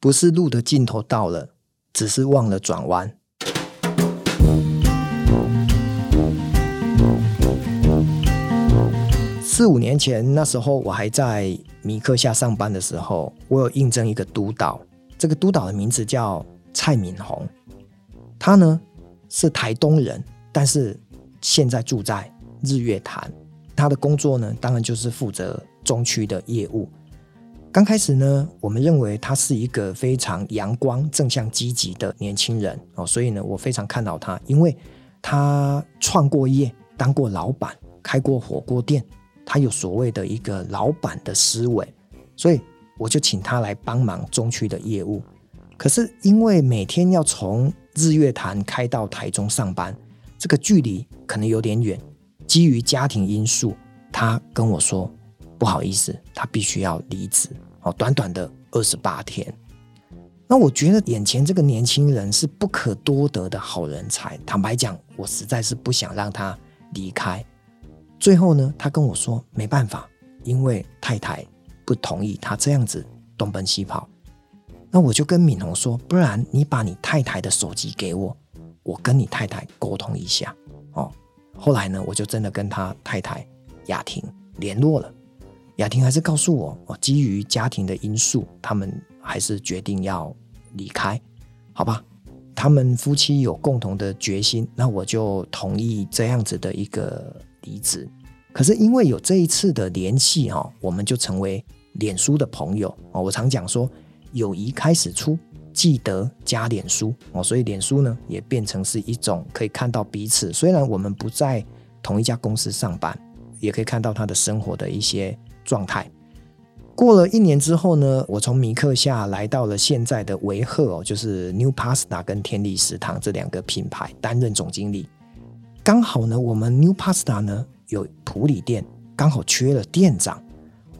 不是路的尽头到了，只是忘了转弯。四五年前，那时候我还在米克夏上班的时候，我有应征一个督导。这个督导的名字叫蔡敏宏，他呢是台东人，但是现在住在日月潭。他的工作呢，当然就是负责中区的业务。刚开始呢，我们认为他是一个非常阳光、正向、积极的年轻人哦，所以呢，我非常看好他，因为他创过业，当过老板，开过火锅店，他有所谓的一个老板的思维，所以我就请他来帮忙中区的业务。可是因为每天要从日月潭开到台中上班，这个距离可能有点远，基于家庭因素，他跟我说。不好意思，他必须要离职短短的二十八天，那我觉得眼前这个年轻人是不可多得的好人才。坦白讲，我实在是不想让他离开。最后呢，他跟我说没办法，因为太太不同意他这样子东奔西跑。那我就跟敏红说，不然你把你太太的手机给我，我跟你太太沟通一下哦。后来呢，我就真的跟他太太雅婷联络了。雅婷还是告诉我，哦，基于家庭的因素，他们还是决定要离开，好吧？他们夫妻有共同的决心，那我就同意这样子的一个离职。可是因为有这一次的联系，哈，我们就成为脸书的朋友哦。我常讲说，友谊开始出，记得加脸书哦。所以脸书呢，也变成是一种可以看到彼此，虽然我们不在同一家公司上班，也可以看到他的生活的一些。状态过了一年之后呢，我从米克夏来到了现在的维赫哦，就是 New Pasta 跟天地食堂这两个品牌担任总经理。刚好呢，我们 New Pasta 呢有普里店，刚好缺了店长。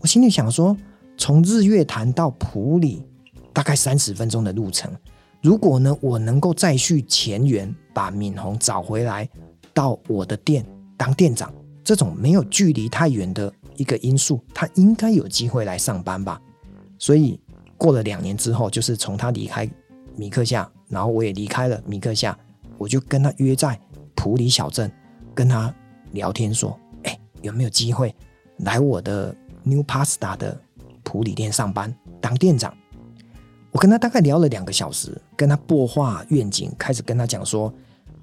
我心里想说，从日月潭到普里大概三十分钟的路程，如果呢我能够再续前缘，把敏宏找回来到我的店当店长，这种没有距离太远的。一个因素，他应该有机会来上班吧。所以过了两年之后，就是从他离开米克夏，然后我也离开了米克夏，我就跟他约在普里小镇，跟他聊天说：“哎，有没有机会来我的 New Pasta 的普里店上班当店长？”我跟他大概聊了两个小时，跟他擘画愿景，开始跟他讲说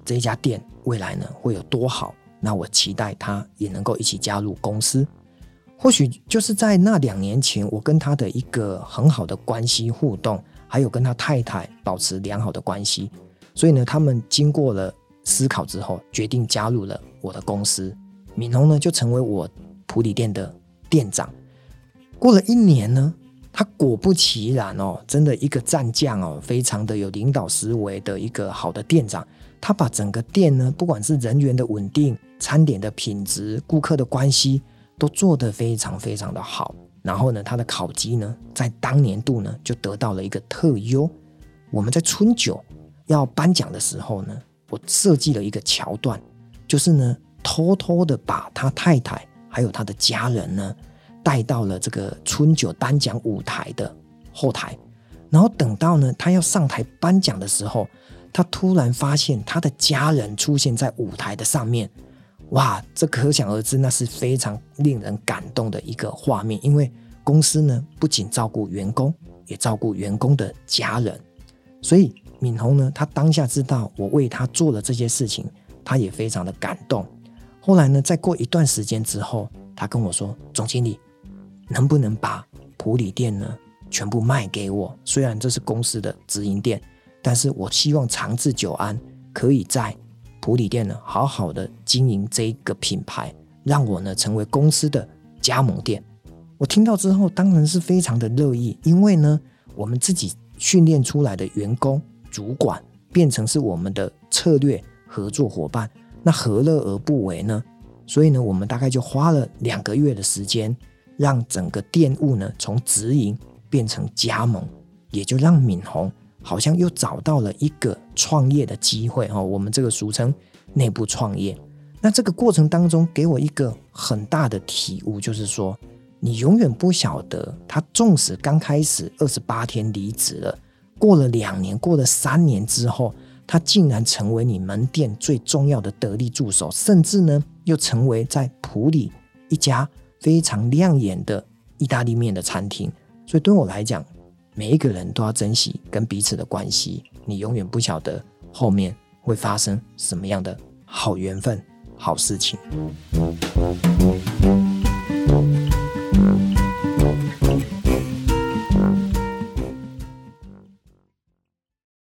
这一家店未来呢会有多好。那我期待他也能够一起加入公司。或许就是在那两年前，我跟他的一个很好的关系互动，还有跟他太太保持良好的关系，所以呢，他们经过了思考之后，决定加入了我的公司。敏宏呢，就成为我普里店的店长。过了一年呢，他果不其然哦，真的一个战将哦，非常的有领导思维的一个好的店长。他把整个店呢，不管是人员的稳定、餐点的品质、顾客的关系。都做得非常非常的好，然后呢，他的烤鸡呢，在当年度呢就得到了一个特优。我们在春酒要颁奖的时候呢，我设计了一个桥段，就是呢，偷偷的把他太太还有他的家人呢带到了这个春酒颁奖舞台的后台，然后等到呢他要上台颁奖的时候，他突然发现他的家人出现在舞台的上面。哇，这可想而知，那是非常令人感动的一个画面。因为公司呢，不仅照顾员工，也照顾员工的家人。所以敏宏呢，他当下知道我为他做了这些事情，他也非常的感动。后来呢，再过一段时间之后，他跟我说：“总经理，能不能把普里店呢全部卖给我？虽然这是公司的直营店，但是我希望长治久安，可以在。”普里店呢，好好的经营这一个品牌，让我呢成为公司的加盟店。我听到之后，当然是非常的乐意，因为呢，我们自己训练出来的员工、主管，变成是我们的策略合作伙伴，那何乐而不为呢？所以呢，我们大概就花了两个月的时间，让整个店务呢从直营变成加盟，也就让敏宏。好像又找到了一个创业的机会哈，我们这个俗称内部创业。那这个过程当中给我一个很大的体悟，就是说，你永远不晓得他纵使刚开始二十八天离职了，过了两年，过了三年之后，他竟然成为你门店最重要的得力助手，甚至呢，又成为在普里一家非常亮眼的意大利面的餐厅。所以对我来讲，每一个人都要珍惜跟彼此的关系，你永远不晓得后面会发生什么样的好缘分、好事情。